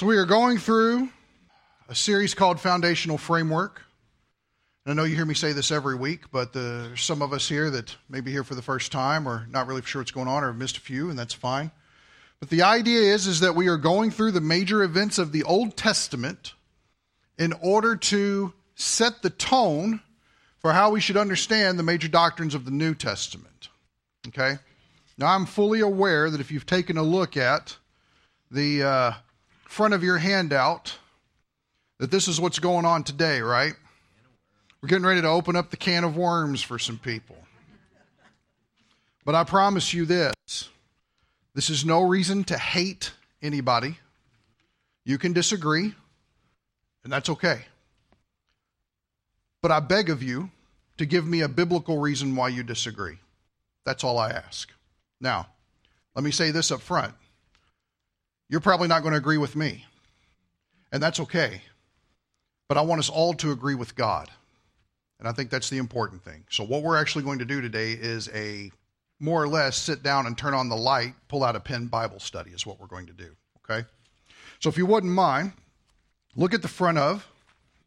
So, we are going through a series called Foundational Framework. And I know you hear me say this every week, but there's some of us here that may be here for the first time or not really sure what's going on or have missed a few, and that's fine. But the idea is, is that we are going through the major events of the Old Testament in order to set the tone for how we should understand the major doctrines of the New Testament. Okay? Now, I'm fully aware that if you've taken a look at the uh, front of your handout, that this is what's going on today, right? We're getting ready to open up the can of worms for some people. But I promise you this this is no reason to hate anybody. You can disagree, and that's okay. But I beg of you to give me a biblical reason why you disagree. That's all I ask. Now, let me say this up front. You're probably not going to agree with me, and that's okay. But I want us all to agree with God. And I think that's the important thing. So, what we're actually going to do today is a more or less sit down and turn on the light, pull out a pen Bible study, is what we're going to do. Okay? So, if you wouldn't mind, look at the front of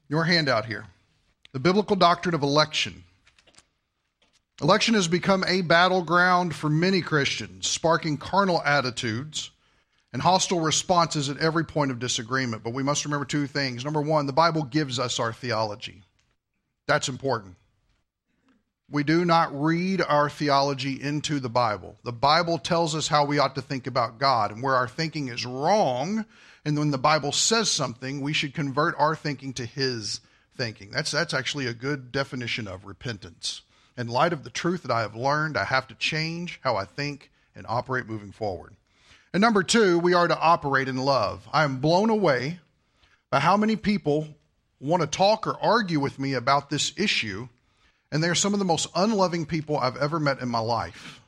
your handout here the biblical doctrine of election. Election has become a battleground for many Christians, sparking carnal attitudes and hostile responses at every point of disagreement. But we must remember two things. Number one, the Bible gives us our theology. That's important. We do not read our theology into the Bible. The Bible tells us how we ought to think about God and where our thinking is wrong. And when the Bible says something, we should convert our thinking to His thinking. That's, that's actually a good definition of repentance. In light of the truth that I have learned, I have to change how I think and operate moving forward. And number two, we are to operate in love. I am blown away by how many people want to talk or argue with me about this issue, and they are some of the most unloving people I've ever met in my life.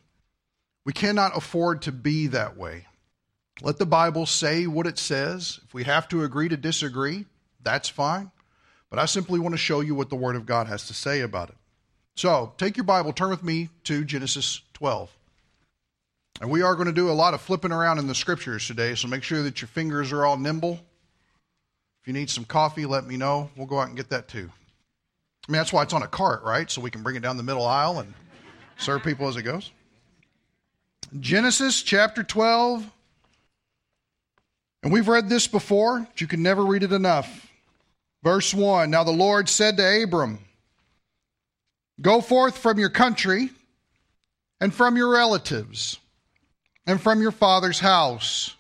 We cannot afford to be that way. Let the Bible say what it says. If we have to agree to disagree, that's fine. But I simply want to show you what the Word of God has to say about it. So take your Bible, turn with me to Genesis 12. And we are going to do a lot of flipping around in the scriptures today, so make sure that your fingers are all nimble. If you need some coffee, let me know. We'll go out and get that too. I mean, that's why it's on a cart, right? So we can bring it down the middle aisle and serve people as it goes. Genesis chapter 12. And we've read this before, but you can never read it enough. Verse 1 Now the Lord said to Abram, Go forth from your country and from your relatives and from your father's house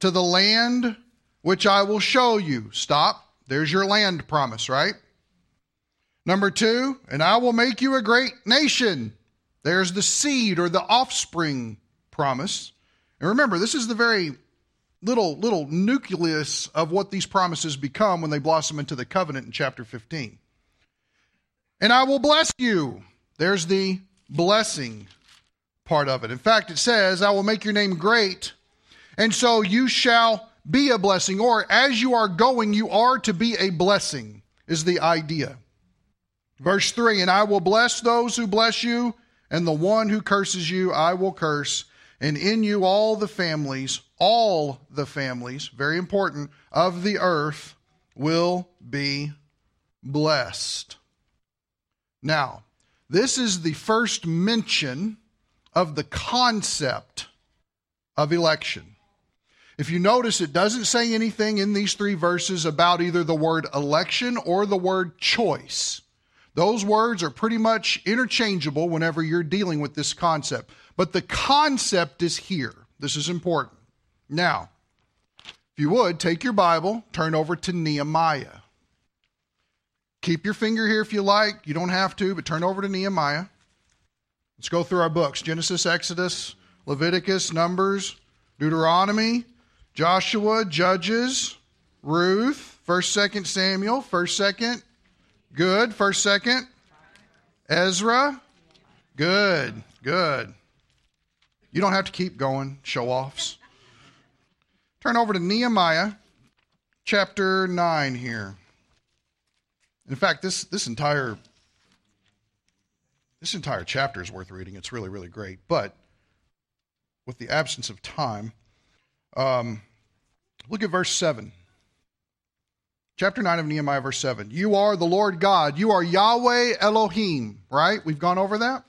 to the land which I will show you. Stop. There's your land promise, right? Number two, and I will make you a great nation. There's the seed or the offspring promise. And remember, this is the very little little nucleus of what these promises become when they blossom into the covenant in chapter 15. And I will bless you. There's the blessing part of it. In fact, it says, I will make your name great, and so you shall be a blessing, or as you are going, you are to be a blessing, is the idea. Verse 3 And I will bless those who bless you, and the one who curses you I will curse, and in you all the families, all the families, very important, of the earth will be blessed. Now, this is the first mention of the concept of election. If you notice, it doesn't say anything in these three verses about either the word election or the word choice. Those words are pretty much interchangeable whenever you're dealing with this concept. But the concept is here. This is important. Now, if you would, take your Bible, turn over to Nehemiah. Keep your finger here if you like. You don't have to, but turn over to Nehemiah. Let's go through our books Genesis, Exodus, Leviticus, Numbers, Deuteronomy, Joshua, Judges, Ruth, 1st, 2nd Samuel, 1st, 2nd, good, 1st, 2nd, Ezra, good, good. You don't have to keep going, show offs. Turn over to Nehemiah chapter 9 here. In fact, this, this entire this entire chapter is worth reading. It's really, really great. But with the absence of time, um, Look at verse 7. Chapter 9 of Nehemiah, verse 7. You are the Lord God. You are Yahweh Elohim, right? We've gone over that.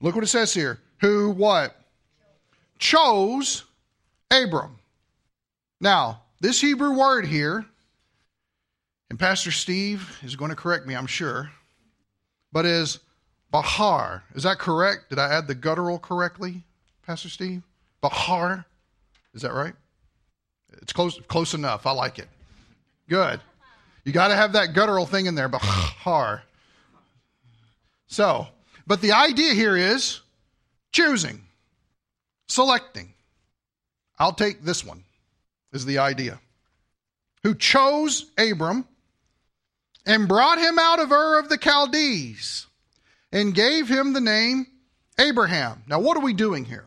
Look what it says here. Who what? Chose Abram. Now, this Hebrew word here, and Pastor Steve is going to correct me, I'm sure, but is Bahar. Is that correct? Did I add the guttural correctly, Pastor Steve? Bahar. Is that right? It's close, close enough. I like it. Good. You got to have that guttural thing in there, Bahar. So, but the idea here is choosing, selecting. I'll take this one, is the idea. Who chose Abram and brought him out of Ur of the Chaldees and gave him the name Abraham. Now, what are we doing here?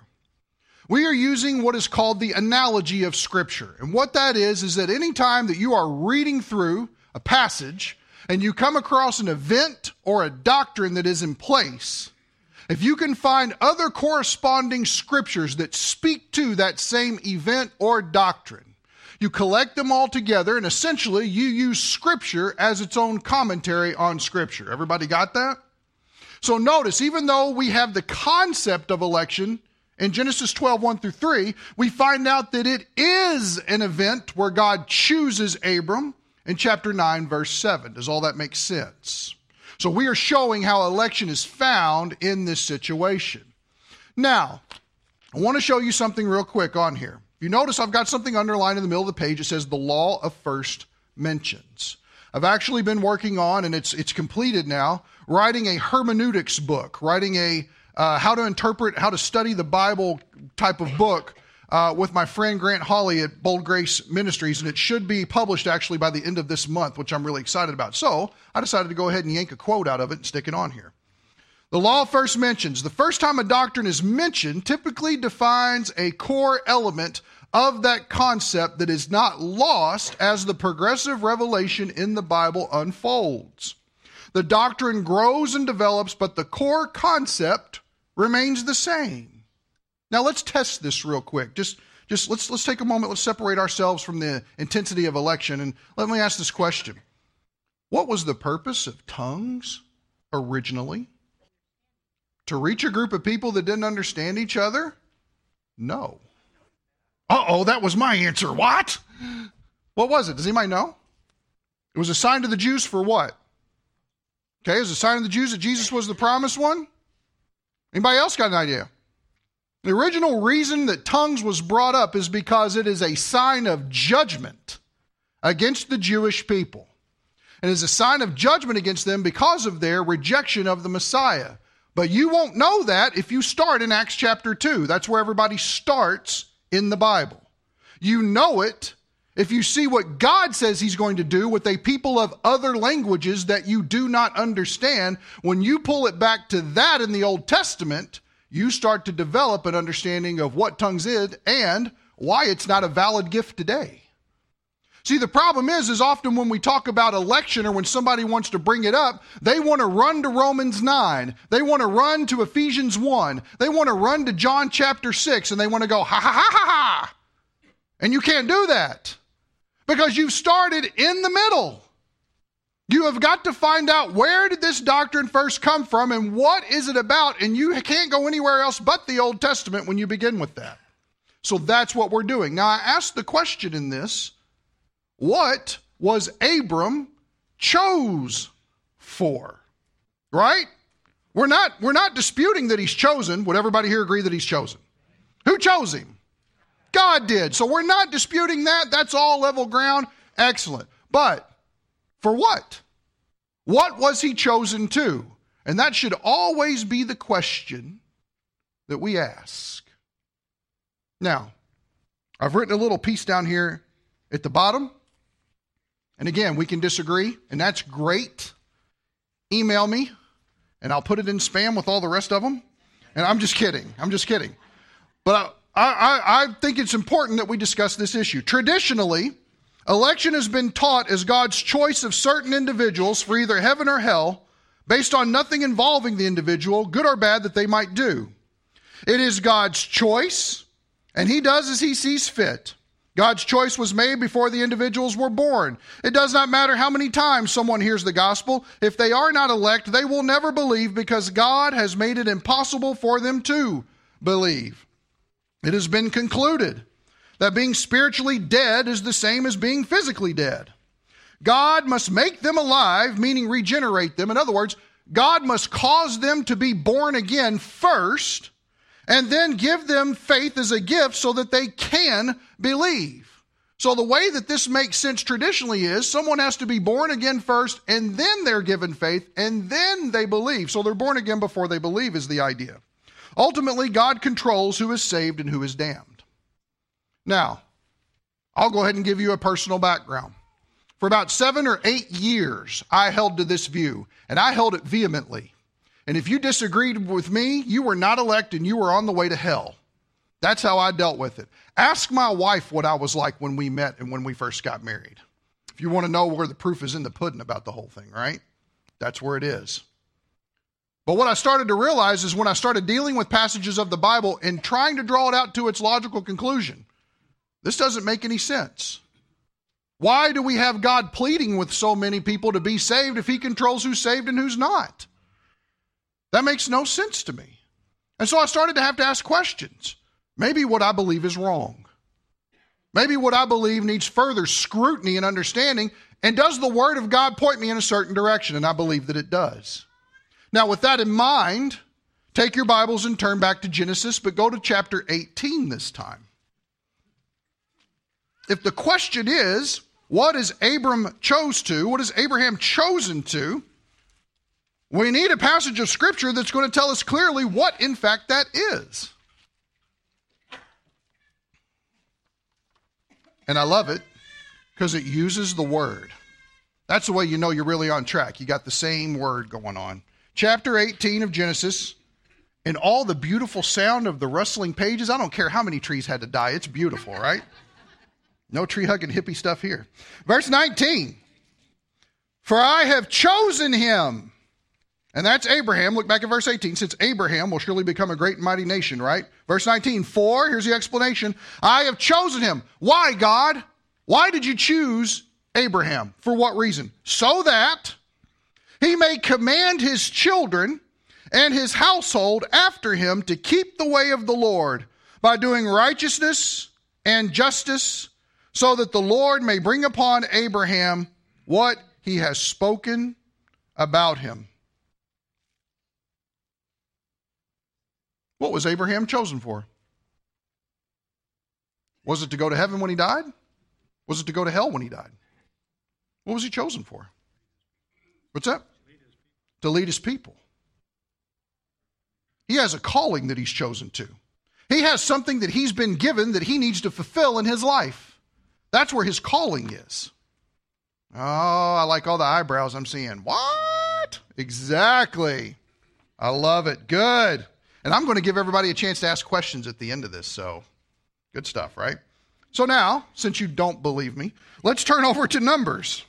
We are using what is called the analogy of Scripture. And what that is, is that any time that you are reading through a passage and you come across an event or a doctrine that is in place, if you can find other corresponding scriptures that speak to that same event or doctrine, you collect them all together and essentially you use scripture as its own commentary on scripture. Everybody got that? So notice, even though we have the concept of election in Genesis 12, 1 through 3, we find out that it is an event where God chooses Abram in chapter 9, verse 7. Does all that make sense? So we are showing how election is found in this situation. Now, I want to show you something real quick on here. You notice I've got something underlined in the middle of the page. It says the law of first mentions. I've actually been working on, and it's it's completed now, writing a hermeneutics book, writing a uh, how to interpret, how to study the Bible type of book uh, with my friend Grant Hawley at Bold Grace Ministries, and it should be published actually by the end of this month, which I'm really excited about. So I decided to go ahead and yank a quote out of it and stick it on here. The law first mentions the first time a doctrine is mentioned typically defines a core element of that concept that is not lost as the progressive revelation in the Bible unfolds. The doctrine grows and develops, but the core concept remains the same. Now let's test this real quick. Just just let's let's take a moment, let's separate ourselves from the intensity of election and let me ask this question. What was the purpose of tongues originally? To reach a group of people that didn't understand each other? No. Uh oh, that was my answer. What? What was it? Does anybody know? It was a sign to the Jews for what? Okay, it was a sign to the Jews that Jesus was the promised one. Anybody else got an idea? The original reason that tongues was brought up is because it is a sign of judgment against the Jewish people. And is a sign of judgment against them because of their rejection of the Messiah. But you won't know that if you start in Acts chapter 2. That's where everybody starts in the Bible. You know it if you see what God says He's going to do with a people of other languages that you do not understand. When you pull it back to that in the Old Testament, you start to develop an understanding of what tongues is and why it's not a valid gift today. See, the problem is, is often when we talk about election or when somebody wants to bring it up, they want to run to Romans 9. They want to run to Ephesians 1. They want to run to John chapter 6 and they want to go, ha ha ha ha ha. And you can't do that because you've started in the middle. You have got to find out where did this doctrine first come from and what is it about and you can't go anywhere else but the Old Testament when you begin with that. So that's what we're doing. Now I asked the question in this, what was Abram chose for? Right? We're not we're not disputing that he's chosen. Would everybody here agree that he's chosen? Who chose him? God did. So we're not disputing that. That's all level ground. Excellent. But for what? What was he chosen to? And that should always be the question that we ask. Now, I've written a little piece down here at the bottom. And again, we can disagree, and that's great. Email me, and I'll put it in spam with all the rest of them. And I'm just kidding. I'm just kidding. But I, I, I think it's important that we discuss this issue. Traditionally, Election has been taught as God's choice of certain individuals for either heaven or hell based on nothing involving the individual, good or bad, that they might do. It is God's choice, and He does as He sees fit. God's choice was made before the individuals were born. It does not matter how many times someone hears the gospel. If they are not elect, they will never believe because God has made it impossible for them to believe. It has been concluded that being spiritually dead is the same as being physically dead. God must make them alive, meaning regenerate them. In other words, God must cause them to be born again first and then give them faith as a gift so that they can believe. So, the way that this makes sense traditionally is someone has to be born again first, and then they're given faith, and then they believe. So, they're born again before they believe, is the idea. Ultimately, God controls who is saved and who is damned. Now, I'll go ahead and give you a personal background. For about seven or eight years, I held to this view, and I held it vehemently. And if you disagreed with me, you were not elected and you were on the way to hell. That's how I dealt with it. Ask my wife what I was like when we met and when we first got married. If you want to know where the proof is in the pudding about the whole thing, right? That's where it is. But what I started to realize is when I started dealing with passages of the Bible and trying to draw it out to its logical conclusion, this doesn't make any sense. Why do we have God pleading with so many people to be saved if He controls who's saved and who's not? That makes no sense to me. And so I started to have to ask questions. Maybe what I believe is wrong. Maybe what I believe needs further scrutiny and understanding. And does the Word of God point me in a certain direction? And I believe that it does. Now, with that in mind, take your Bibles and turn back to Genesis, but go to chapter 18 this time. If the question is, what is Abram chose to? What is Abraham chosen to? We need a passage of Scripture that's going to tell us clearly what, in fact, that is. And I love it because it uses the word. That's the way you know you're really on track. You got the same word going on. Chapter 18 of Genesis, and all the beautiful sound of the rustling pages. I don't care how many trees had to die, it's beautiful, right? No tree hugging hippie stuff here. Verse 19 For I have chosen him and that's Abraham. Look back at verse 18. Since Abraham will surely become a great and mighty nation, right? Verse 19. For, here's the explanation I have chosen him. Why, God? Why did you choose Abraham? For what reason? So that he may command his children and his household after him to keep the way of the Lord by doing righteousness and justice, so that the Lord may bring upon Abraham what he has spoken about him. What was Abraham chosen for? Was it to go to heaven when he died? Was it to go to hell when he died? What was he chosen for? What's that? To lead his people. He has a calling that he's chosen to. He has something that he's been given that he needs to fulfill in his life. That's where his calling is. Oh, I like all the eyebrows I'm seeing. What? Exactly. I love it. Good. And I'm going to give everybody a chance to ask questions at the end of this. So, good stuff, right? So, now, since you don't believe me, let's turn over to Numbers.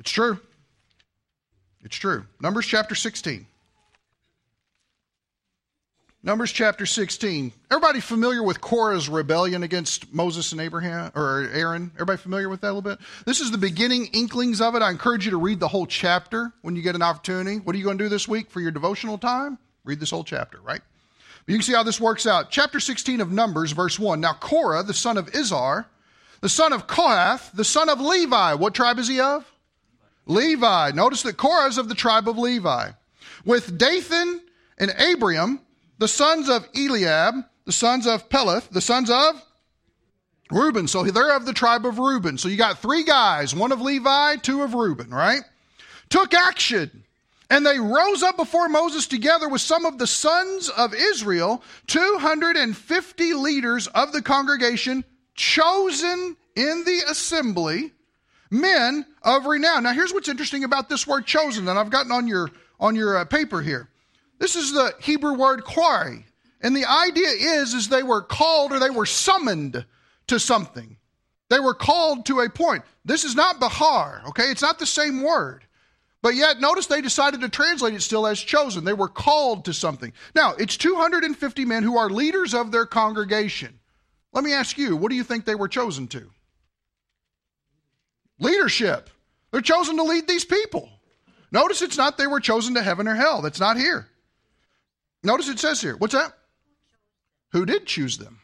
It's true. It's true. Numbers chapter 16. Numbers chapter 16. Everybody familiar with Korah's rebellion against Moses and Abraham or Aaron? Everybody familiar with that a little bit? This is the beginning inklings of it. I encourage you to read the whole chapter when you get an opportunity. What are you going to do this week for your devotional time? Read this whole chapter, right? You can see how this works out. Chapter 16 of Numbers, verse 1. Now Korah, the son of Izhar, the son of Kohath, the son of Levi. What tribe is he of? Levi. Notice that Korah is of the tribe of Levi. With Dathan and Abiram, the sons of Eliab, the sons of Peleth, the sons of Reuben. So they're of the tribe of Reuben. So you got three guys, one of Levi, two of Reuben, right? Took action. And they rose up before Moses together with some of the sons of Israel, 250 leaders of the congregation, chosen in the assembly, men of renown. Now, here's what's interesting about this word chosen, and I've gotten on your, on your uh, paper here. This is the Hebrew word quarry. And the idea is, is they were called or they were summoned to something. They were called to a point. This is not Bahar, okay? It's not the same word. But yet, notice they decided to translate it still as chosen. They were called to something. Now, it's 250 men who are leaders of their congregation. Let me ask you, what do you think they were chosen to? Leadership. They're chosen to lead these people. Notice it's not they were chosen to heaven or hell. That's not here. Notice it says here. What's that? Who did choose them?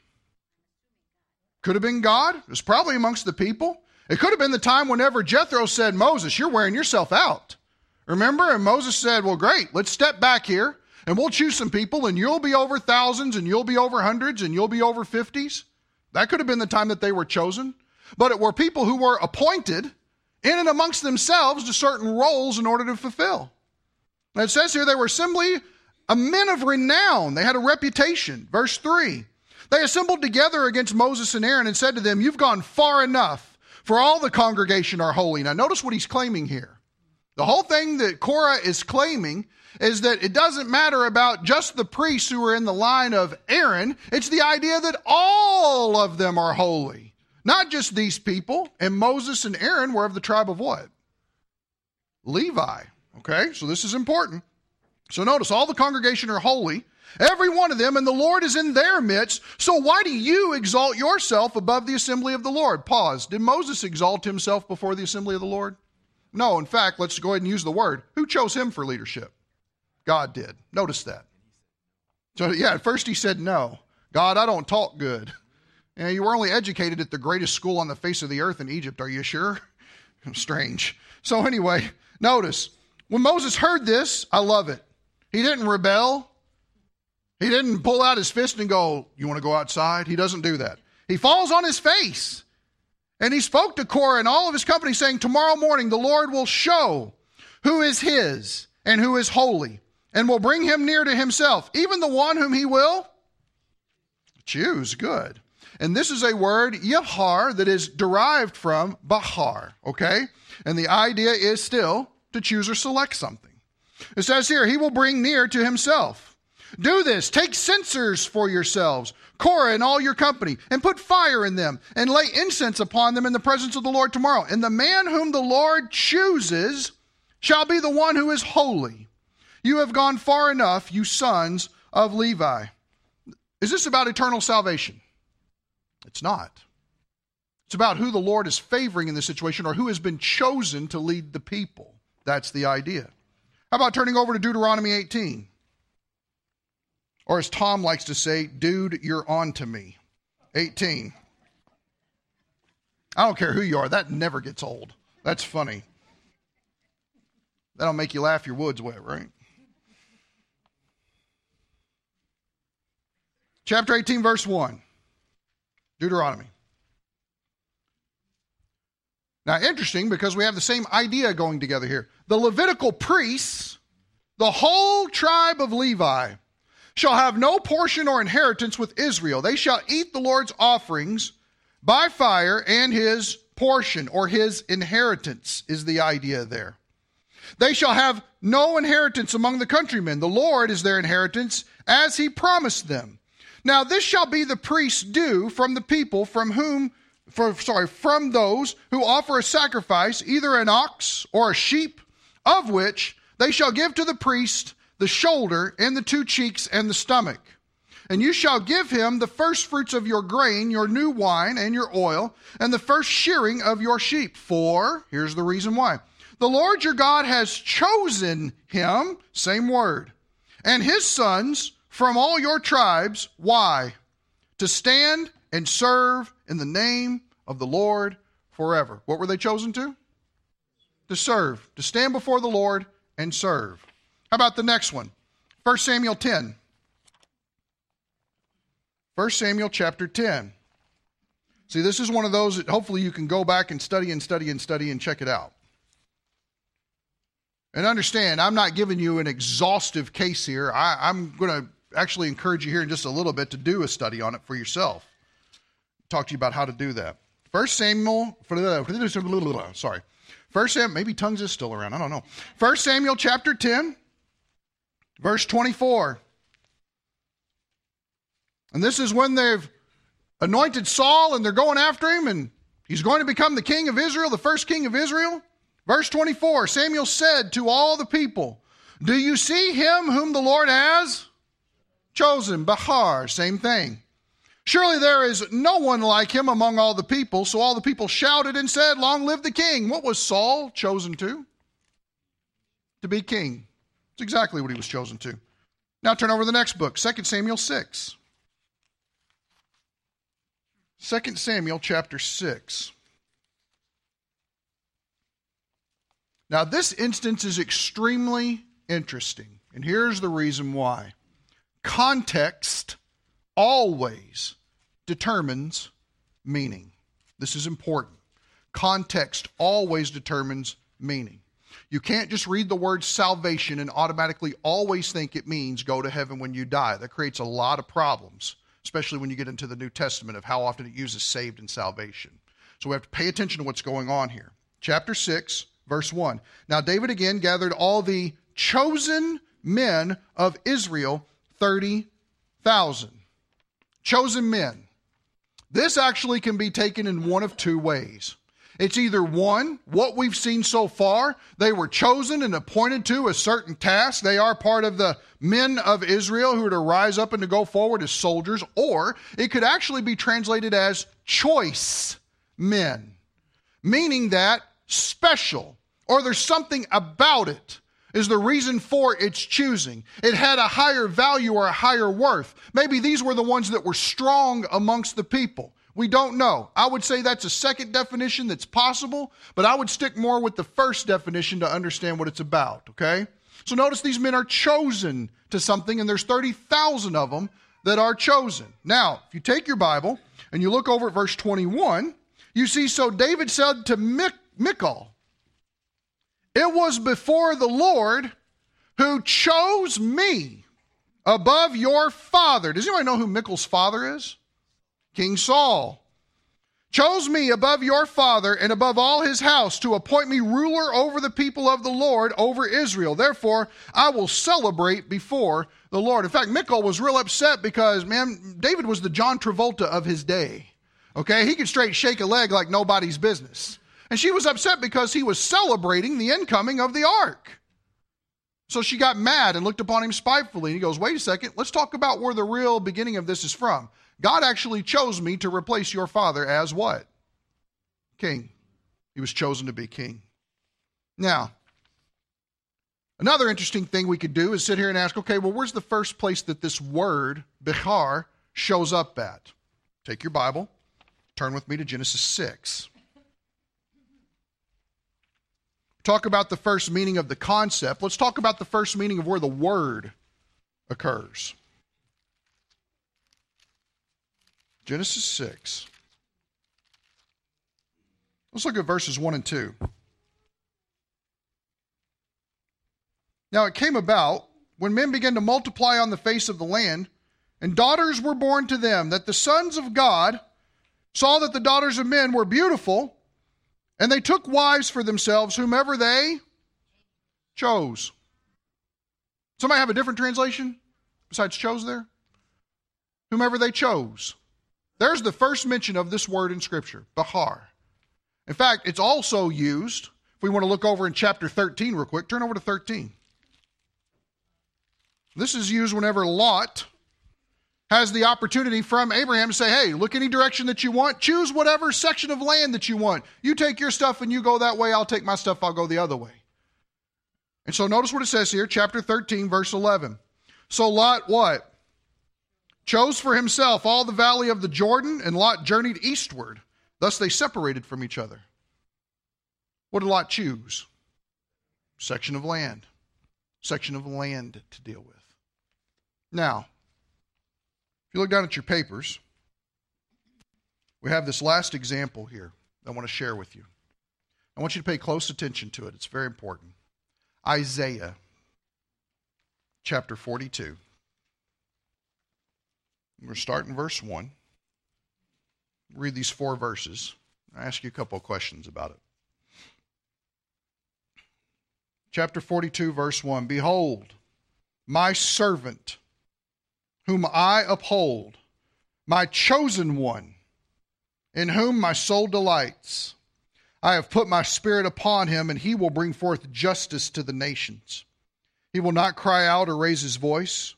Could have been God. It was probably amongst the people. It could have been the time whenever Jethro said, Moses, you're wearing yourself out. Remember? And Moses said, Well, great, let's step back here and we'll choose some people and you'll be over thousands and you'll be over hundreds and you'll be over fifties. That could have been the time that they were chosen. But it were people who were appointed in and amongst themselves to certain roles in order to fulfill. And it says here they were simply a men of renown. They had a reputation. Verse 3 They assembled together against Moses and Aaron and said to them, You've gone far enough, for all the congregation are holy. Now, notice what he's claiming here. The whole thing that Korah is claiming is that it doesn't matter about just the priests who are in the line of Aaron, it's the idea that all of them are holy. Not just these people. And Moses and Aaron were of the tribe of what? Levi. Okay, so this is important. So notice all the congregation are holy, every one of them, and the Lord is in their midst. So why do you exalt yourself above the assembly of the Lord? Pause. Did Moses exalt himself before the assembly of the Lord? No, in fact, let's go ahead and use the word. Who chose him for leadership? God did. Notice that. So, yeah, at first he said, No. God, I don't talk good. Know, you were only educated at the greatest school on the face of the earth in Egypt. Are you sure? Strange. So, anyway, notice when Moses heard this, I love it. He didn't rebel. He didn't pull out his fist and go, You want to go outside? He doesn't do that. He falls on his face. And he spoke to Korah and all of his company, saying, Tomorrow morning the Lord will show who is his and who is holy, and will bring him near to himself, even the one whom he will choose. Good. And this is a word, yahar, that is derived from bahar, okay? And the idea is still to choose or select something. It says here, he will bring near to himself. Do this. Take censers for yourselves, Korah and all your company, and put fire in them, and lay incense upon them in the presence of the Lord tomorrow. And the man whom the Lord chooses shall be the one who is holy. You have gone far enough, you sons of Levi. Is this about eternal salvation? It's not. It's about who the Lord is favoring in this situation or who has been chosen to lead the people. That's the idea. How about turning over to Deuteronomy 18? Or as Tom likes to say, dude, you're on to me. 18. I don't care who you are, that never gets old. That's funny. That'll make you laugh your woods wet, right? Chapter 18, verse 1. Deuteronomy. Now, interesting because we have the same idea going together here. The Levitical priests, the whole tribe of Levi, shall have no portion or inheritance with Israel. They shall eat the Lord's offerings by fire and his portion or his inheritance, is the idea there. They shall have no inheritance among the countrymen. The Lord is their inheritance as he promised them. Now this shall be the priest's due from the people from whom for, sorry, from those who offer a sacrifice, either an ox or a sheep, of which they shall give to the priest the shoulder and the two cheeks and the stomach. And you shall give him the first fruits of your grain, your new wine, and your oil, and the first shearing of your sheep. For, here's the reason why the Lord your God has chosen him, same word, and his sons from all your tribes. Why? To stand and serve in the name of the Lord forever. What were they chosen to? To serve, to stand before the Lord and serve. How about the next one? 1 Samuel 10. 1 Samuel chapter 10. See, this is one of those that hopefully you can go back and study and study and study and check it out. And understand, I'm not giving you an exhaustive case here. I, am going to actually encourage you here in just a little bit to do a study on it for yourself. Talk to you about how to do that. First Samuel, sorry. First Samuel, maybe tongues is still around. I don't know. First Samuel chapter 10, verse 24. And this is when they've anointed Saul and they're going after him, and he's going to become the king of Israel, the first king of Israel. Verse 24 Samuel said to all the people, Do you see him whom the Lord has? chosen, Bahar, same thing. Surely there is no one like him among all the people. So all the people shouted and said, Long live the king. What was Saul chosen to? To be king. It's exactly what he was chosen to. Now turn over to the next book, 2 Samuel 6. 2 Samuel chapter 6. Now, this instance is extremely interesting, and here's the reason why. Context always determines meaning. This is important. Context always determines meaning. You can't just read the word salvation and automatically always think it means go to heaven when you die. That creates a lot of problems, especially when you get into the New Testament of how often it uses saved and salvation. So we have to pay attention to what's going on here. Chapter 6, verse 1. Now David again gathered all the chosen men of Israel, 30,000 chosen men. This actually can be taken in one of two ways. It's either one, what we've seen so far, they were chosen and appointed to a certain task. They are part of the men of Israel who are to rise up and to go forward as soldiers, or it could actually be translated as choice men, meaning that special, or there's something about it is the reason for its choosing. It had a higher value or a higher worth. Maybe these were the ones that were strong amongst the people. We don't know. I would say that's a second definition that's possible, but I would stick more with the first definition to understand what it's about, okay? So notice these men are chosen to something, and there's 30,000 of them that are chosen. Now, if you take your Bible and you look over at verse 21, you see, so David said to Michal, it was before the Lord who chose me above your father. Does anyone know who Michal's father is? King Saul. Chose me above your father and above all his house to appoint me ruler over the people of the Lord, over Israel. Therefore, I will celebrate before the Lord. In fact, Michal was real upset because, man, David was the John Travolta of his day. Okay? He could straight shake a leg like nobody's business. And she was upset because he was celebrating the incoming of the ark. So she got mad and looked upon him spitefully. And he goes, Wait a second, let's talk about where the real beginning of this is from. God actually chose me to replace your father as what? King. He was chosen to be king. Now, another interesting thing we could do is sit here and ask, okay, well, where's the first place that this word, Bahar, shows up at? Take your Bible, turn with me to Genesis 6. Talk about the first meaning of the concept, let's talk about the first meaning of where the word occurs. Genesis 6. Let's look at verses 1 and 2. Now it came about when men began to multiply on the face of the land, and daughters were born to them, that the sons of God saw that the daughters of men were beautiful and they took wives for themselves, whomever they chose. Somebody have a different translation besides chose there? Whomever they chose. There's the first mention of this word in Scripture, Bahar. In fact, it's also used, if we want to look over in chapter 13 real quick, turn over to 13. This is used whenever Lot has the opportunity from Abraham to say, hey, look any direction that you want. Choose whatever section of land that you want. You take your stuff and you go that way. I'll take my stuff. I'll go the other way. And so notice what it says here, chapter 13, verse 11. So Lot what? Chose for himself all the valley of the Jordan, and Lot journeyed eastward. Thus they separated from each other. What did Lot choose? Section of land. Section of land to deal with. Now, you look down at your papers, we have this last example here I want to share with you. I want you to pay close attention to it. It's very important. Isaiah chapter 42. We're going to start in verse 1. Read these four verses. I ask you a couple of questions about it. Chapter 42, verse 1 Behold, my servant whom I uphold, my chosen one, in whom my soul delights. I have put my spirit upon him, and he will bring forth justice to the nations. He will not cry out or raise his voice,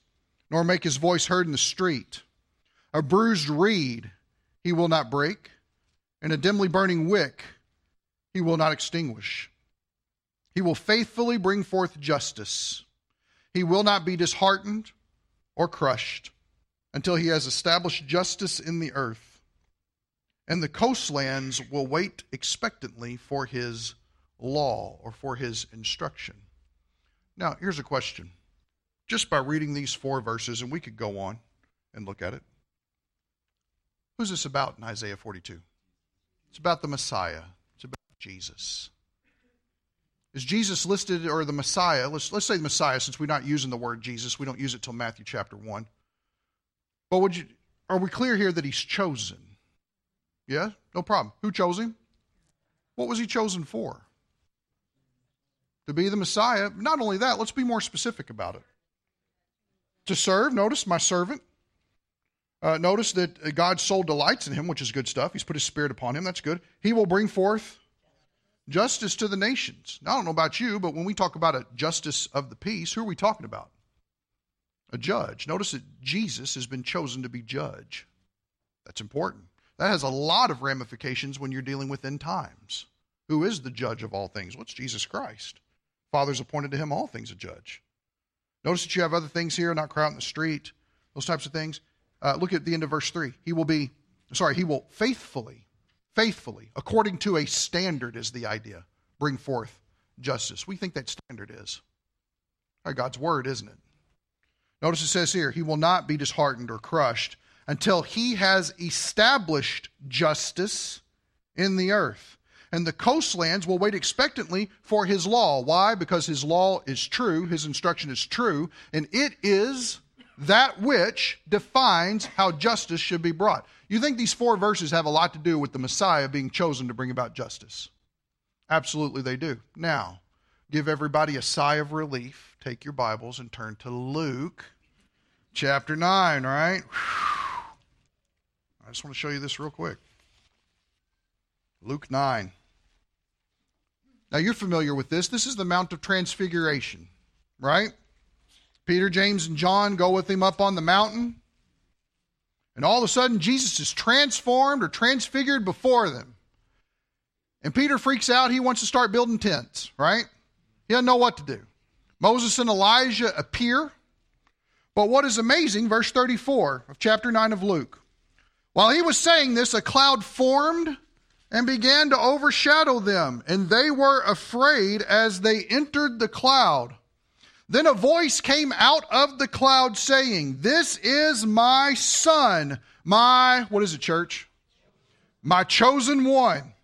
nor make his voice heard in the street. A bruised reed he will not break, and a dimly burning wick he will not extinguish. He will faithfully bring forth justice. He will not be disheartened or crushed until he has established justice in the earth. And the coastlands will wait expectantly for his law or for his instruction. Now, here's a question. Just by reading these four verses, and we could go on and look at it. Who's this about in Isaiah 42? It's about the Messiah, it's about Jesus. Is Jesus listed, or the Messiah? Let's, let's say the Messiah, since we're not using the word Jesus. We don't use it till Matthew chapter 1. But would you, are we clear here that he's chosen? Yeah, no problem. Who chose him? What was he chosen for? To be the Messiah. Not only that, let's be more specific about it. To serve, notice, my servant. Uh, notice that God's soul delights in him, which is good stuff. He's put his spirit upon him. That's good. He will bring forth justice to the nations. Now, I don't know about you, but when we talk about a justice of the peace, who are we talking about? A judge. Notice that Jesus has been chosen to be judge. That's important. That has a lot of ramifications when you're dealing with end times. Who is the judge of all things? What's well, Jesus Christ? Father's appointed to him all things a judge. Notice that you have other things here, not crowd in the street, those types of things. Uh, look at the end of verse 3. He will be, sorry, he will faithfully faithfully, according to a standard, is the idea, bring forth justice. We think that standard is God's word, isn't it? Notice it says here, He will not be disheartened or crushed until He has established justice in the earth. And the coastlands will wait expectantly for His law. Why? Because His law is true, His instruction is true, and it is that which defines how justice should be brought. You think these four verses have a lot to do with the Messiah being chosen to bring about justice? Absolutely, they do. Now, give everybody a sigh of relief. Take your Bibles and turn to Luke chapter 9, right? I just want to show you this real quick. Luke 9. Now, you're familiar with this. This is the Mount of Transfiguration, right? Peter, James, and John go with him up on the mountain. And all of a sudden, Jesus is transformed or transfigured before them. And Peter freaks out. He wants to start building tents, right? He doesn't know what to do. Moses and Elijah appear. But what is amazing, verse 34 of chapter 9 of Luke. While he was saying this, a cloud formed and began to overshadow them, and they were afraid as they entered the cloud. Then a voice came out of the cloud saying, This is my son, my, what is it, church? My chosen one.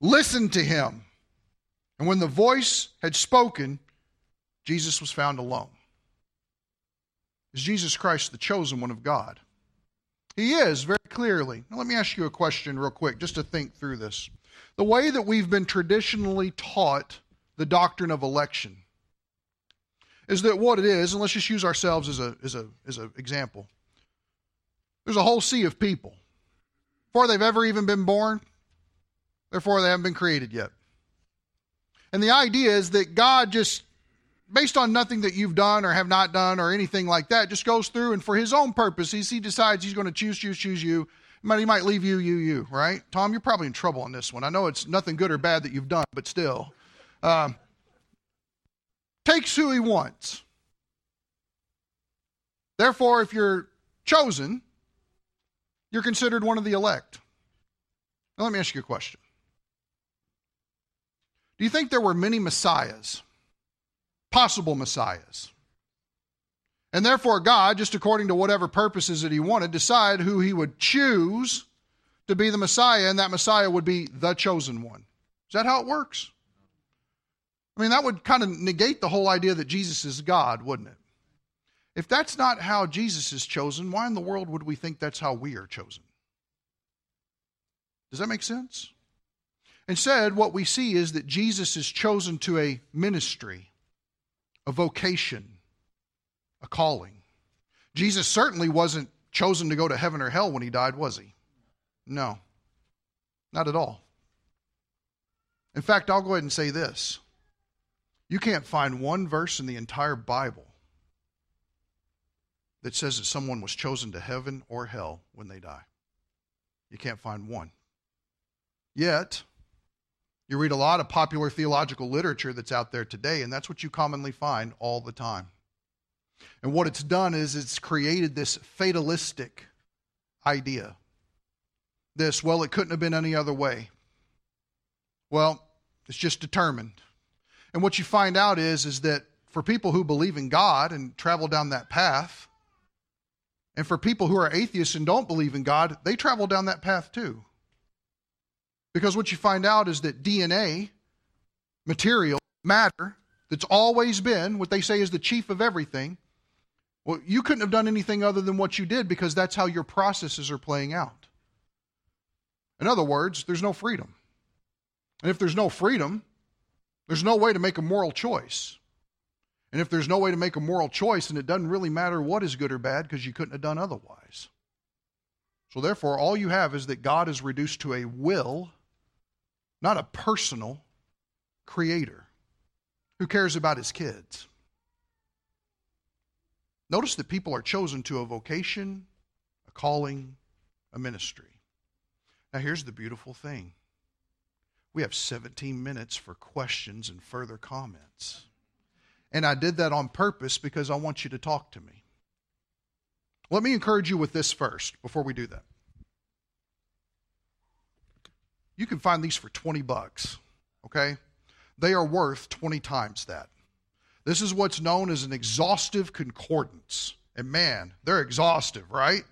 Listen to him. And when the voice had spoken, Jesus was found alone. Is Jesus Christ the chosen one of God? He is, very clearly. Now, let me ask you a question, real quick, just to think through this. The way that we've been traditionally taught the doctrine of election is that what it is, and let's just use ourselves as a as a as an example. There's a whole sea of people. Before they've ever even been born, therefore they haven't been created yet. And the idea is that God just based on nothing that you've done or have not done or anything like that, just goes through and for his own purposes, he decides he's going to choose, choose, choose you. He might leave you, you, you, right? Tom, you're probably in trouble on this one. I know it's nothing good or bad that you've done, but still. Um, takes who he wants. Therefore, if you're chosen, you're considered one of the elect. Now, let me ask you a question. Do you think there were many messiahs, possible messiahs? And therefore, God, just according to whatever purposes that He wanted, decided who He would choose to be the Messiah, and that Messiah would be the chosen one. Is that how it works? I mean, that would kind of negate the whole idea that Jesus is God, wouldn't it? If that's not how Jesus is chosen, why in the world would we think that's how we are chosen? Does that make sense? Instead, what we see is that Jesus is chosen to a ministry, a vocation, a calling. Jesus certainly wasn't chosen to go to heaven or hell when he died, was he? No, not at all. In fact, I'll go ahead and say this you can't find one verse in the entire Bible that says that someone was chosen to heaven or hell when they die. You can't find one. Yet, you read a lot of popular theological literature that's out there today, and that's what you commonly find all the time. And what it's done is it's created this fatalistic idea. This, well, it couldn't have been any other way. Well, it's just determined. And what you find out is, is that for people who believe in God and travel down that path, and for people who are atheists and don't believe in God, they travel down that path too. Because what you find out is that DNA, material, matter, that's always been what they say is the chief of everything, well, you couldn't have done anything other than what you did because that's how your processes are playing out. In other words, there's no freedom. And if there's no freedom, there's no way to make a moral choice. And if there's no way to make a moral choice, then it doesn't really matter what is good or bad because you couldn't have done otherwise. So, therefore, all you have is that God is reduced to a will, not a personal creator who cares about his kids. Notice that people are chosen to a vocation, a calling, a ministry. Now, here's the beautiful thing we have 17 minutes for questions and further comments. And I did that on purpose because I want you to talk to me. Let me encourage you with this first before we do that. You can find these for 20 bucks, okay? They are worth 20 times that. This is what's known as an exhaustive concordance. And man, they're exhaustive, right?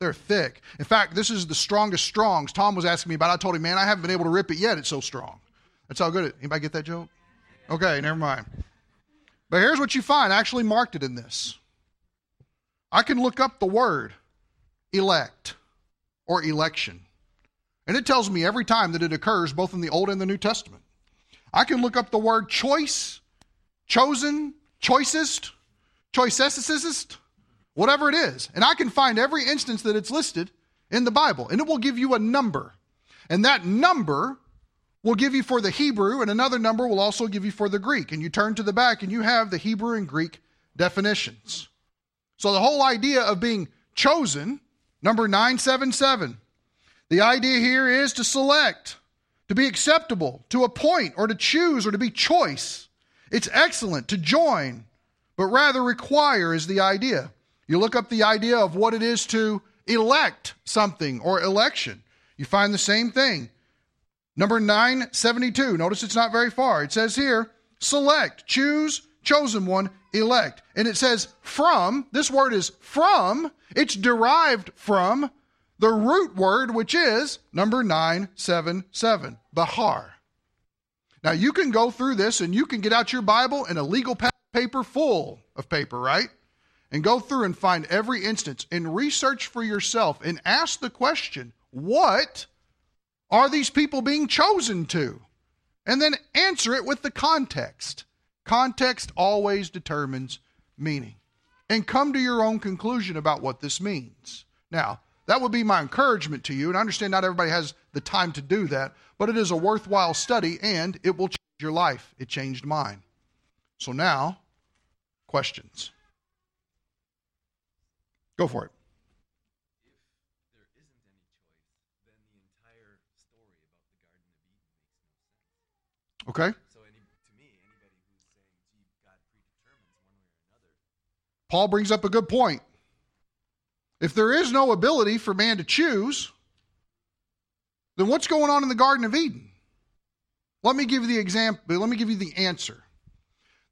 They're thick. In fact, this is the strongest Strong's Tom was asking me about. I told him, man, I haven't been able to rip it yet. It's so strong. That's how good it. Anybody get that joke? Okay, never mind. But here's what you find. I actually marked it in this. I can look up the word elect or election. And it tells me every time that it occurs, both in the Old and the New Testament. I can look up the word choice, chosen, choicest, choicest, whatever it is. And I can find every instance that it's listed in the Bible, and it will give you a number. And that number will give you for the Hebrew, and another number will also give you for the Greek. And you turn to the back and you have the Hebrew and Greek definitions. So the whole idea of being chosen, number 977, the idea here is to select, to be acceptable, to appoint, or to choose, or to be choice. It's excellent to join, but rather require is the idea. You look up the idea of what it is to elect something or election. You find the same thing. Number 972. Notice it's not very far. It says here, select, choose, chosen one, elect. And it says from, this word is from, it's derived from the root word, which is number 977, Bahar. Now you can go through this and you can get out your Bible and a legal paper full of paper, right? And go through and find every instance and research for yourself and ask the question what are these people being chosen to? And then answer it with the context. Context always determines meaning. And come to your own conclusion about what this means. Now, that would be my encouragement to you. And I understand not everybody has the time to do that, but it is a worthwhile study and it will change your life. It changed mine. So now, questions. Go for it. If there isn't any choice, then the entire story about the Garden of Eden makes no sense. Okay. So, any, to me, anybody who's saying, gee, God predetermines one way or another. Paul brings up a good point. If there is no ability for man to choose, then what's going on in the Garden of Eden? Let me give you the example, let me give you the answer.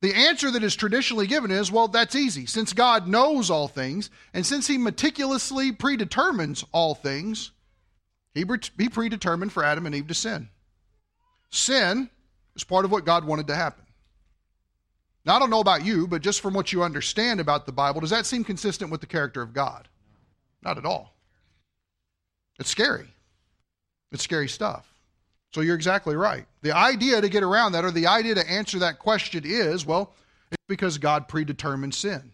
The answer that is traditionally given is well, that's easy. Since God knows all things, and since He meticulously predetermines all things, He, he predetermined for Adam and Eve to sin. Sin is part of what God wanted to happen. Now, I don't know about you, but just from what you understand about the Bible, does that seem consistent with the character of God? Not at all. It's scary. It's scary stuff. So you're exactly right. The idea to get around that, or the idea to answer that question is well, it's because God predetermined sin.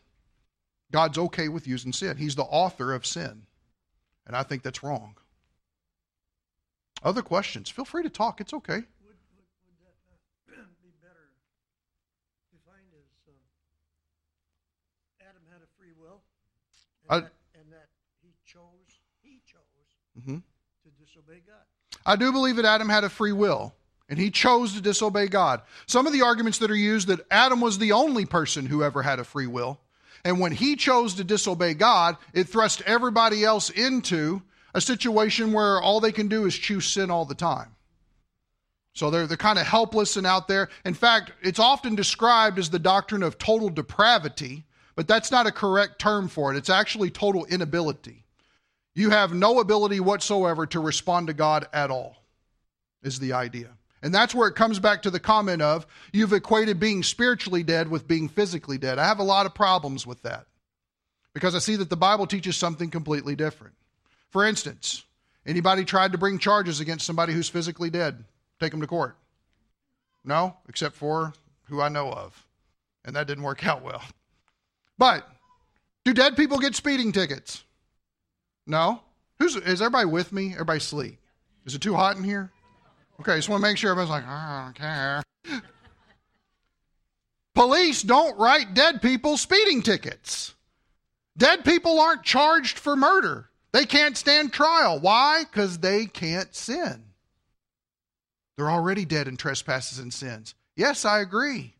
God's okay with using sin, He's the author of sin. And I think that's wrong. Other questions? Feel free to talk. It's okay. Would, would, would that not be better defined as uh, Adam had a free will? I- and that he chose, he chose Mhm. to disobey God. I do believe that Adam had a free will and he chose to disobey God. Some of the arguments that are used that Adam was the only person who ever had a free will. And when he chose to disobey God, it thrust everybody else into a situation where all they can do is choose sin all the time. So they're, they're kind of helpless and out there. In fact, it's often described as the doctrine of total depravity, but that's not a correct term for it. It's actually total inability. You have no ability whatsoever to respond to God at all, is the idea. And that's where it comes back to the comment of you've equated being spiritually dead with being physically dead. I have a lot of problems with that because I see that the Bible teaches something completely different. For instance, anybody tried to bring charges against somebody who's physically dead, take them to court? No, except for who I know of. And that didn't work out well. But do dead people get speeding tickets? No. Who's is everybody with me? Everybody sleep. Is it too hot in here? Okay, just want to make sure everybody's like, oh, I don't care. Police don't write dead people speeding tickets. Dead people aren't charged for murder. They can't stand trial. Why? Because they can't sin. They're already dead in trespasses and sins. Yes, I agree.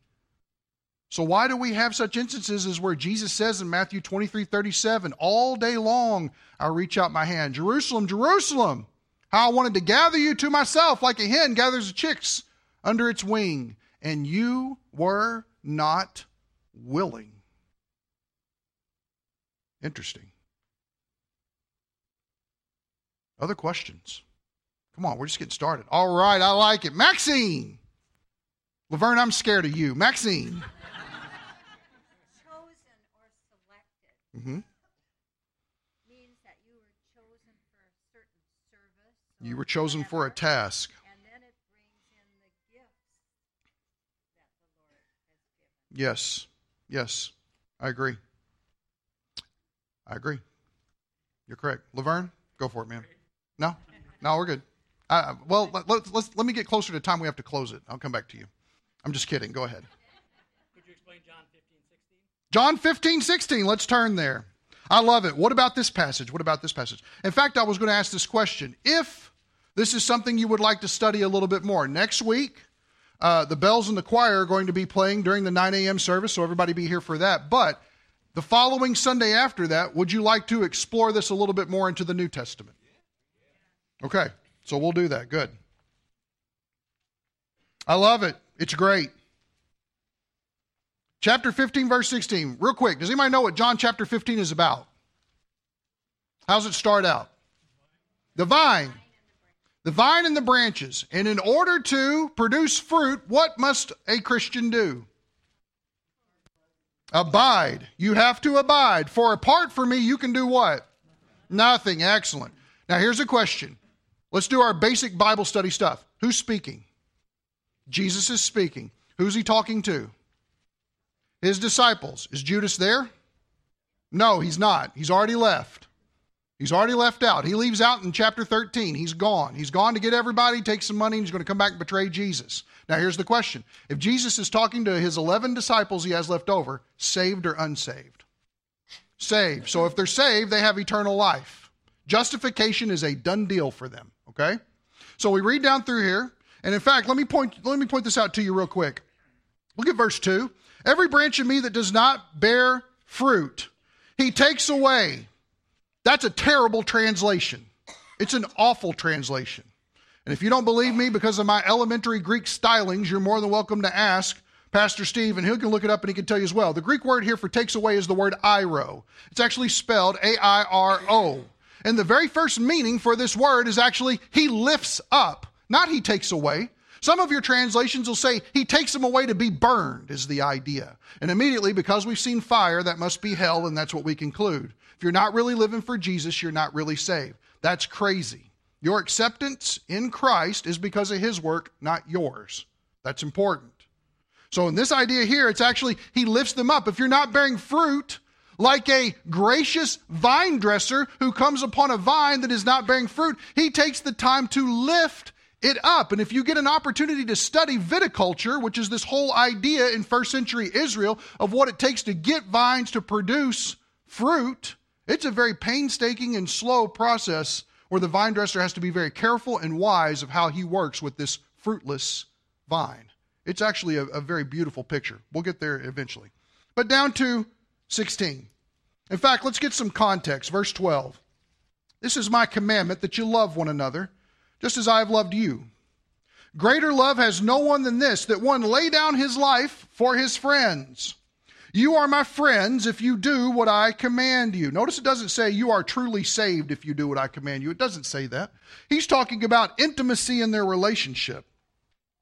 So why do we have such instances as where Jesus says in Matthew 23, 37, all day long I'll reach out my hand, Jerusalem, Jerusalem, how I wanted to gather you to myself like a hen gathers the chicks under its wing, and you were not willing. Interesting. Other questions? Come on, we're just getting started. All right, I like it. Maxine. Laverne, I'm scared of you. Maxine. chosen or selected hmm means that you were chosen for a certain service. You were chosen for a task. And then it brings in the gifts that the Lord has given. Yes. Yes. I agree. I agree. You're correct. Laverne, go for it, man. No? No, we're good. Uh, well, let, let, let's, let me get closer to time we have to close it. I'll come back to you. I'm just kidding. Go ahead. Could you explain John 15, 16? John 15, 16. Let's turn there. I love it. What about this passage? What about this passage? In fact, I was going to ask this question. If this is something you would like to study a little bit more, next week, uh, the bells in the choir are going to be playing during the 9 a.m. service, so everybody be here for that. But the following Sunday after that, would you like to explore this a little bit more into the New Testament? Okay, so we'll do that. Good. I love it. It's great. Chapter 15, verse 16. Real quick, does anybody know what John chapter 15 is about? How's it start out? The vine. The vine and the branches. And in order to produce fruit, what must a Christian do? Abide. You have to abide. For apart from me, you can do what? Nothing. Excellent. Now, here's a question. Let's do our basic Bible study stuff. Who's speaking? Jesus is speaking. Who's he talking to? His disciples. Is Judas there? No, he's not. He's already left. He's already left out. He leaves out in chapter 13. He's gone. He's gone to get everybody, take some money, and he's going to come back and betray Jesus. Now, here's the question If Jesus is talking to his 11 disciples he has left over, saved or unsaved? Saved. So if they're saved, they have eternal life. Justification is a done deal for them, okay? So we read down through here, and in fact, let me point let me point this out to you real quick. Look at verse 2. Every branch of me that does not bear fruit, he takes away. That's a terrible translation. It's an awful translation. And if you don't believe me because of my elementary Greek stylings, you're more than welcome to ask Pastor Steve, and he can look it up and he can tell you as well. The Greek word here for takes away is the word airo. It's actually spelled A I R O. And the very first meaning for this word is actually he lifts up, not he takes away. Some of your translations will say he takes them away to be burned, is the idea. And immediately, because we've seen fire, that must be hell, and that's what we conclude. If you're not really living for Jesus, you're not really saved. That's crazy. Your acceptance in Christ is because of his work, not yours. That's important. So, in this idea here, it's actually he lifts them up. If you're not bearing fruit, like a gracious vine dresser who comes upon a vine that is not bearing fruit, he takes the time to lift it up. And if you get an opportunity to study viticulture, which is this whole idea in first century Israel of what it takes to get vines to produce fruit, It's a very painstaking and slow process where the vine dresser has to be very careful and wise of how he works with this fruitless vine. It's actually a, a very beautiful picture. We'll get there eventually. But down to 16. In fact, let's get some context. Verse 12. This is my commandment that you love one another, just as I have loved you. Greater love has no one than this, that one lay down his life for his friends. You are my friends if you do what I command you. Notice it doesn't say you are truly saved if you do what I command you. It doesn't say that. He's talking about intimacy in their relationship.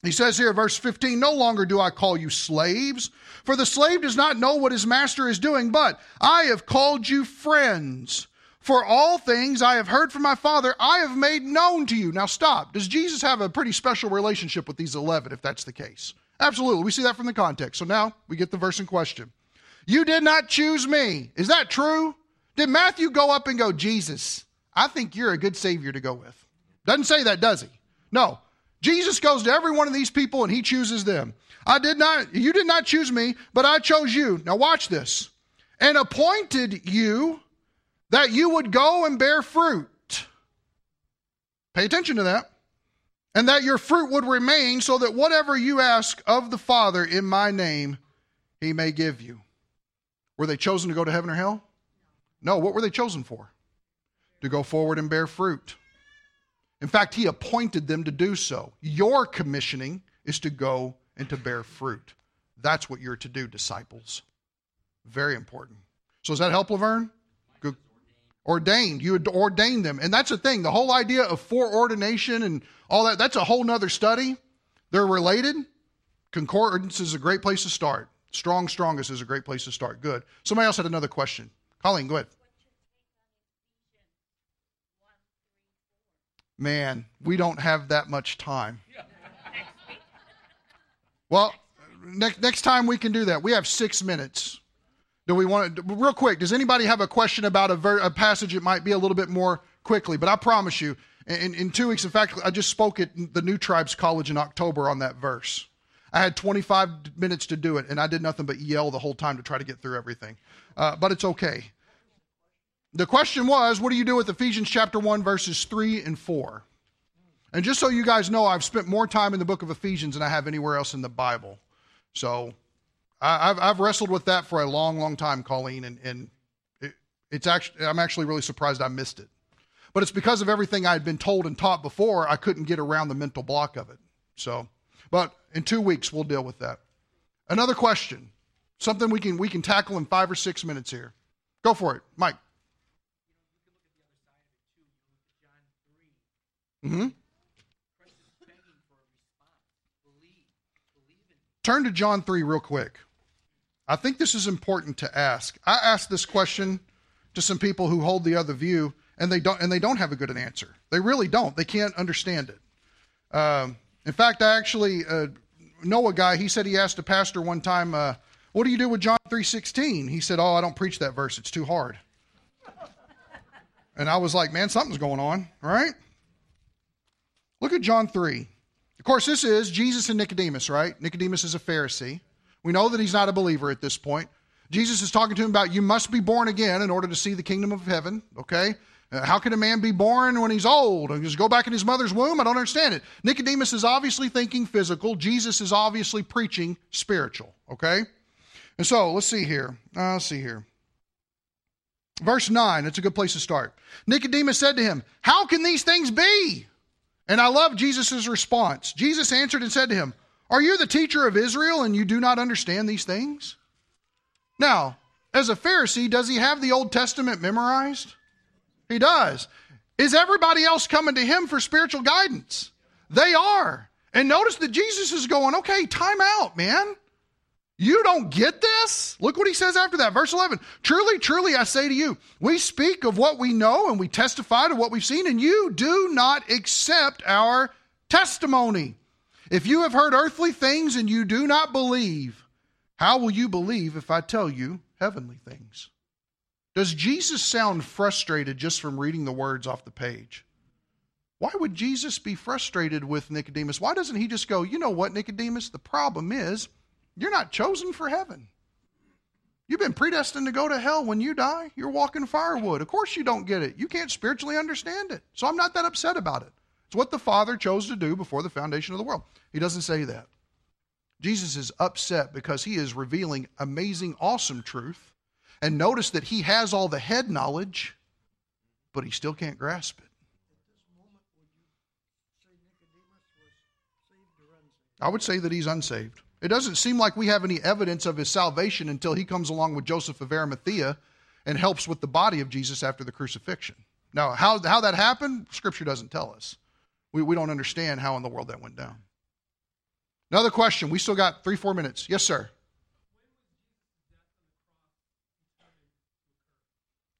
He says here, verse 15, No longer do I call you slaves, for the slave does not know what his master is doing, but I have called you friends. For all things I have heard from my Father, I have made known to you. Now stop. Does Jesus have a pretty special relationship with these 11 if that's the case? Absolutely. We see that from the context. So now we get the verse in question. You did not choose me. Is that true? Did Matthew go up and go, Jesus, I think you're a good Savior to go with? Doesn't say that, does he? No. Jesus goes to every one of these people and he chooses them. I did not, you did not choose me, but I chose you. Now watch this. And appointed you that you would go and bear fruit. Pay attention to that. And that your fruit would remain, so that whatever you ask of the Father in my name, he may give you. Were they chosen to go to heaven or hell? No. What were they chosen for? To go forward and bear fruit. In fact, he appointed them to do so. Your commissioning is to go and to bear fruit. That's what you're to do, disciples. Very important. So, does that help, Laverne? Ordained. You would ordain them. And that's the thing. The whole idea of foreordination and all that, that's a whole nother study. They're related. Concordance is a great place to start. Strong, strongest is a great place to start. Good. Somebody else had another question. Colleen, go ahead. Man, we don't have that much time. Well, next next time we can do that. We have six minutes. Do we want to, real quick, does anybody have a question about a, ver, a passage it might be a little bit more quickly? But I promise you, in, in two weeks, in fact, I just spoke at the New Tribes College in October on that verse. I had 25 minutes to do it, and I did nothing but yell the whole time to try to get through everything. Uh, but it's okay. The question was, what do you do with Ephesians chapter 1, verses 3 and 4? And just so you guys know, I've spent more time in the book of Ephesians than I have anywhere else in the Bible. So I, have I've wrestled with that for a long, long time, Colleen, and, and it, it's actually, I'm actually really surprised I missed it. But it's because of everything I had been told and taught before, I couldn't get around the mental block of it. So, but in two weeks, we'll deal with that. Another question, something we can, we can tackle in five or six minutes here. Go for it, Mike. Mm-hmm. Turn to John 3 real quick. I think this is important to ask. I asked this question to some people who hold the other view, and they don't, and they don't have a good answer. They really don't. They can't understand it. Um, in fact, I actually uh, know a guy. He said he asked a pastor one time, uh, "What do you do with John three 3:16?" He said, "Oh, I don't preach that verse. It's too hard." and I was like, "Man, something's going on, right?" Look at John 3. Of course, this is Jesus and Nicodemus, right? Nicodemus is a Pharisee. We know that he's not a believer at this point. Jesus is talking to him about you must be born again in order to see the kingdom of heaven, okay? Uh, how can a man be born when he's old and just go back in his mother's womb? I don't understand it. Nicodemus is obviously thinking physical. Jesus is obviously preaching spiritual, okay? And so let's see here. Uh, let's see here. Verse 9, it's a good place to start. Nicodemus said to him, How can these things be? And I love Jesus' response. Jesus answered and said to him, Are you the teacher of Israel and you do not understand these things? Now, as a Pharisee, does he have the Old Testament memorized? He does. Is everybody else coming to him for spiritual guidance? They are. And notice that Jesus is going, okay, time out, man. You don't get this? Look what he says after that. Verse 11. Truly, truly, I say to you, we speak of what we know and we testify to what we've seen, and you do not accept our testimony. If you have heard earthly things and you do not believe, how will you believe if I tell you heavenly things? Does Jesus sound frustrated just from reading the words off the page? Why would Jesus be frustrated with Nicodemus? Why doesn't he just go, you know what, Nicodemus? The problem is you're not chosen for heaven. You've been predestined to go to hell when you die. You're walking firewood. Of course you don't get it. You can't spiritually understand it. So I'm not that upset about it. It's what the Father chose to do before the foundation of the world. He doesn't say that. Jesus is upset because he is revealing amazing, awesome truth. And notice that he has all the head knowledge, but he still can't grasp it. I would say that he's unsaved. It doesn't seem like we have any evidence of his salvation until he comes along with Joseph of Arimathea and helps with the body of Jesus after the crucifixion. Now, how, how that happened, Scripture doesn't tell us. We, we don't understand how in the world that went down. Another question. We still got three, four minutes. Yes, sir.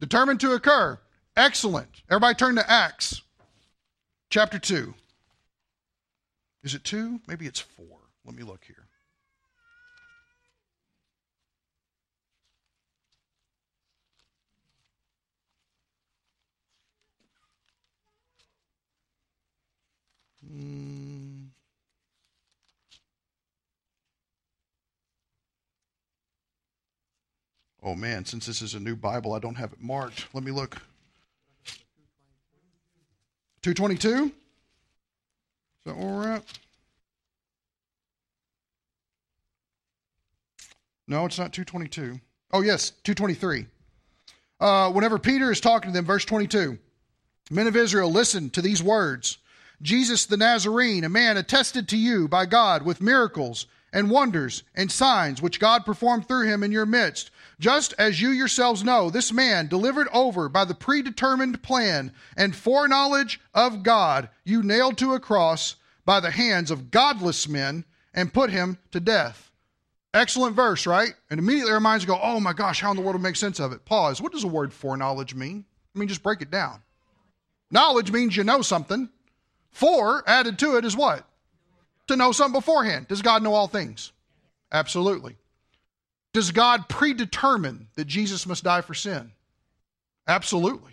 Determined to occur. Excellent. Everybody turn to Acts chapter 2. Is it 2? Maybe it's 4. Let me look here. Hmm. Oh man, since this is a new Bible, I don't have it marked. Let me look. 222? Is that where we're at? No, it's not 222. Oh, yes, 223. Uh, whenever Peter is talking to them, verse 22 Men of Israel, listen to these words Jesus the Nazarene, a man attested to you by God with miracles and wonders and signs which God performed through him in your midst. Just as you yourselves know, this man, delivered over by the predetermined plan and foreknowledge of God, you nailed to a cross by the hands of godless men and put him to death. Excellent verse, right? And immediately our minds go, oh my gosh, how in the world to make sense of it? Pause. What does the word foreknowledge mean? I mean, just break it down. Knowledge means you know something. For added to it is what? To know something beforehand. Does God know all things? Absolutely. Does God predetermine that Jesus must die for sin? Absolutely.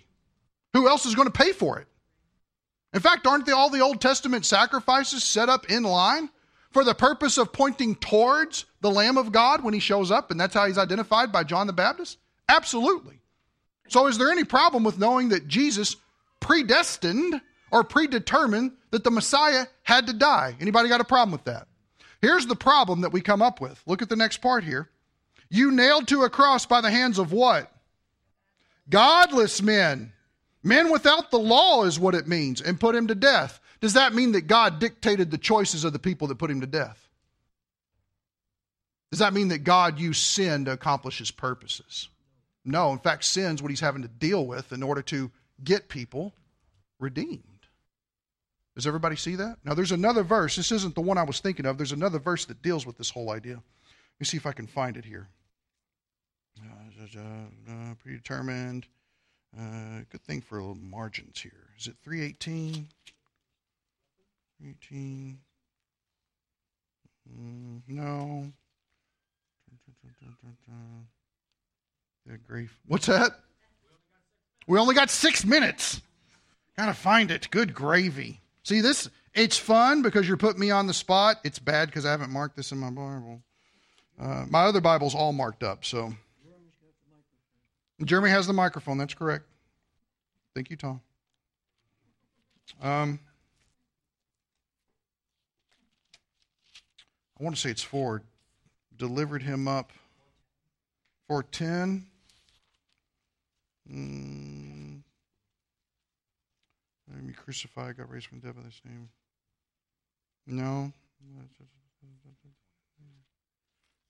Who else is going to pay for it? In fact, aren't they all the Old Testament sacrifices set up in line for the purpose of pointing towards the Lamb of God when he shows up, and that's how he's identified by John the Baptist? Absolutely. So, is there any problem with knowing that Jesus predestined or predetermined that the Messiah had to die? Anybody got a problem with that? Here's the problem that we come up with. Look at the next part here. You nailed to a cross by the hands of what? Godless men. Men without the law is what it means, and put him to death. Does that mean that God dictated the choices of the people that put him to death? Does that mean that God used sin to accomplish his purposes? No. In fact, sin's what he's having to deal with in order to get people redeemed. Does everybody see that? Now, there's another verse. This isn't the one I was thinking of. There's another verse that deals with this whole idea. Let me see if I can find it here. Uh, predetermined. Uh, good thing for margins here. Is it 318? 318. Mm, no. Good grief. What's that? We only got six minutes. Gotta find it. Good gravy. See, this, it's fun because you're putting me on the spot. It's bad because I haven't marked this in my Bible. Uh, my other Bible's all marked up, so. Jeremy has the microphone. That's correct. Thank you, Tom. Um, I want to say it's four. Delivered him up for 10. Mm. Crucify, got raised from the dead by this name. No.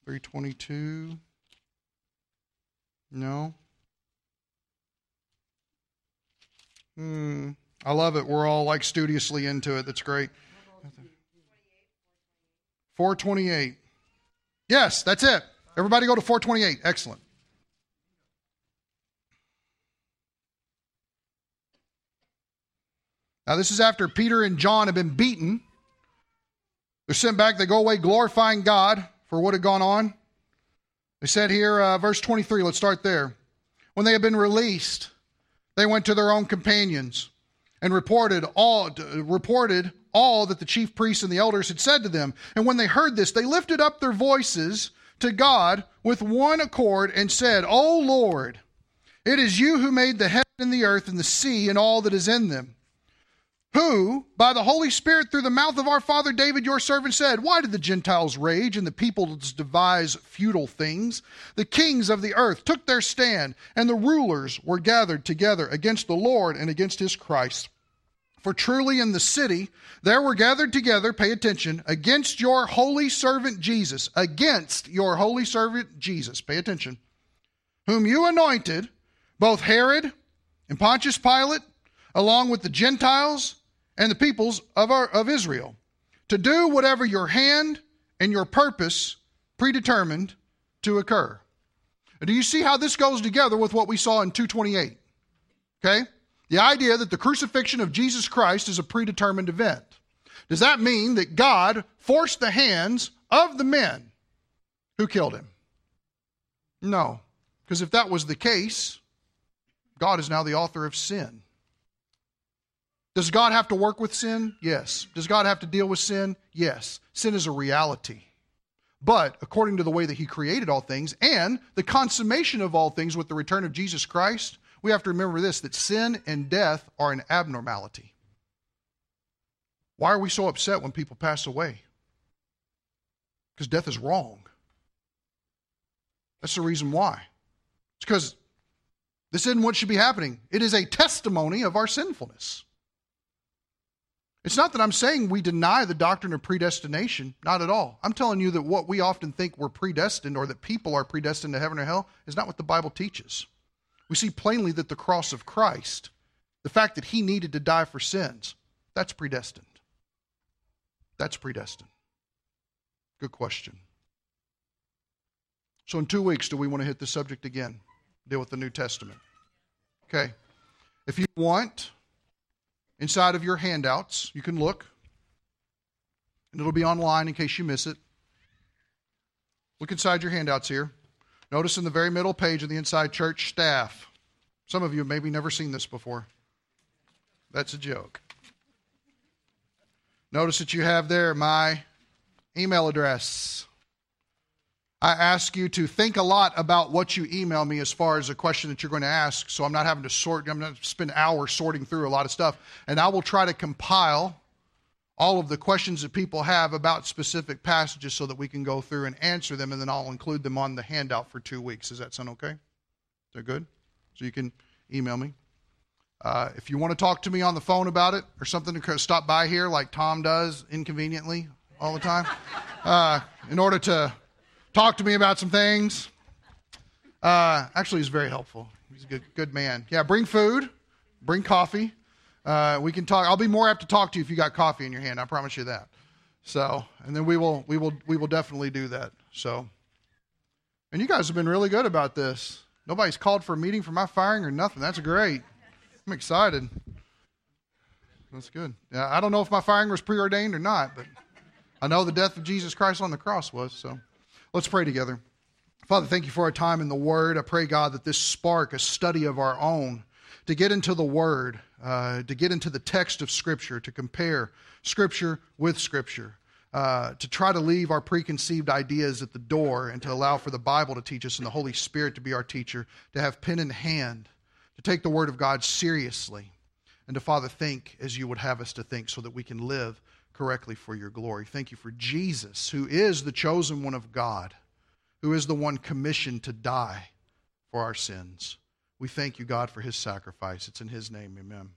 322. No. Hmm. I love it. We're all like studiously into it. That's great. 428. Yes, that's it. Everybody go to 428. Excellent. Now, this is after Peter and John have been beaten. They're sent back. They go away glorifying God for what had gone on. They said here, uh, verse 23, let's start there. When they had been released, they went to their own companions and reported all, reported all that the chief priests and the elders had said to them. And when they heard this, they lifted up their voices to God with one accord and said, O Lord, it is you who made the heaven and the earth and the sea and all that is in them. Who, by the Holy Spirit, through the mouth of our father David, your servant, said, Why did the Gentiles rage and the peoples devise futile things? The kings of the earth took their stand, and the rulers were gathered together against the Lord and against his Christ. For truly in the city there were gathered together, pay attention, against your holy servant Jesus, against your holy servant Jesus, pay attention, whom you anointed, both Herod and Pontius Pilate, along with the Gentiles and the peoples of, our, of Israel, to do whatever your hand and your purpose predetermined to occur. Do you see how this goes together with what we saw in 228? Okay? The idea that the crucifixion of Jesus Christ is a predetermined event. Does that mean that God forced the hands of the men who killed him? No. Because if that was the case, God is now the author of sin. Does God have to work with sin? Yes. Does God have to deal with sin? Yes. Sin is a reality. But according to the way that He created all things and the consummation of all things with the return of Jesus Christ, we have to remember this that sin and death are an abnormality. Why are we so upset when people pass away? Because death is wrong. That's the reason why. It's because this isn't what should be happening. It is a testimony of our sinfulness. It's not that I'm saying we deny the doctrine of predestination, not at all. I'm telling you that what we often think we're predestined or that people are predestined to heaven or hell is not what the Bible teaches. We see plainly that the cross of Christ, the fact that he needed to die for sins, that's predestined. That's predestined. Good question. So, in two weeks, do we want to hit the subject again? Deal with the New Testament. Okay. If you want, inside of your handouts, you can look, and it'll be online in case you miss it. Look inside your handouts here. Notice in the very middle page of the inside church staff. Some of you have maybe never seen this before. That's a joke. Notice that you have there my email address. I ask you to think a lot about what you email me as far as a question that you're going to ask. So I'm not having to sort, I'm not spend hours sorting through a lot of stuff. And I will try to compile all of the questions that people have about specific passages so that we can go through and answer them, and then I'll include them on the handout for two weeks. Does that sound okay? That good? So you can email me. Uh, if you want to talk to me on the phone about it or something to stop by here like Tom does inconveniently all the time, uh, in order to talk to me about some things, uh, actually, he's very helpful. He's a good, good man. Yeah, bring food, bring coffee. Uh, we can talk. I'll be more apt to talk to you if you got coffee in your hand. I promise you that. So, and then we will, we will, we will definitely do that. So, and you guys have been really good about this. Nobody's called for a meeting for my firing or nothing. That's great. I'm excited. That's good. Yeah, I don't know if my firing was preordained or not, but I know the death of Jesus Christ on the cross was. So, let's pray together. Father, thank you for our time in the Word. I pray, God, that this spark a study of our own to get into the Word, uh, to get into the text of Scripture, to compare Scripture with Scripture, uh, to try to leave our preconceived ideas at the door and to allow for the Bible to teach us and the Holy Spirit to be our teacher, to have pen in hand, to take the Word of God seriously, and to, Father, think as you would have us to think so that we can live correctly for your glory. Thank you for Jesus, who is the chosen one of God, who is the one commissioned to die for our sins. We thank you, God, for his sacrifice. It's in his name, amen.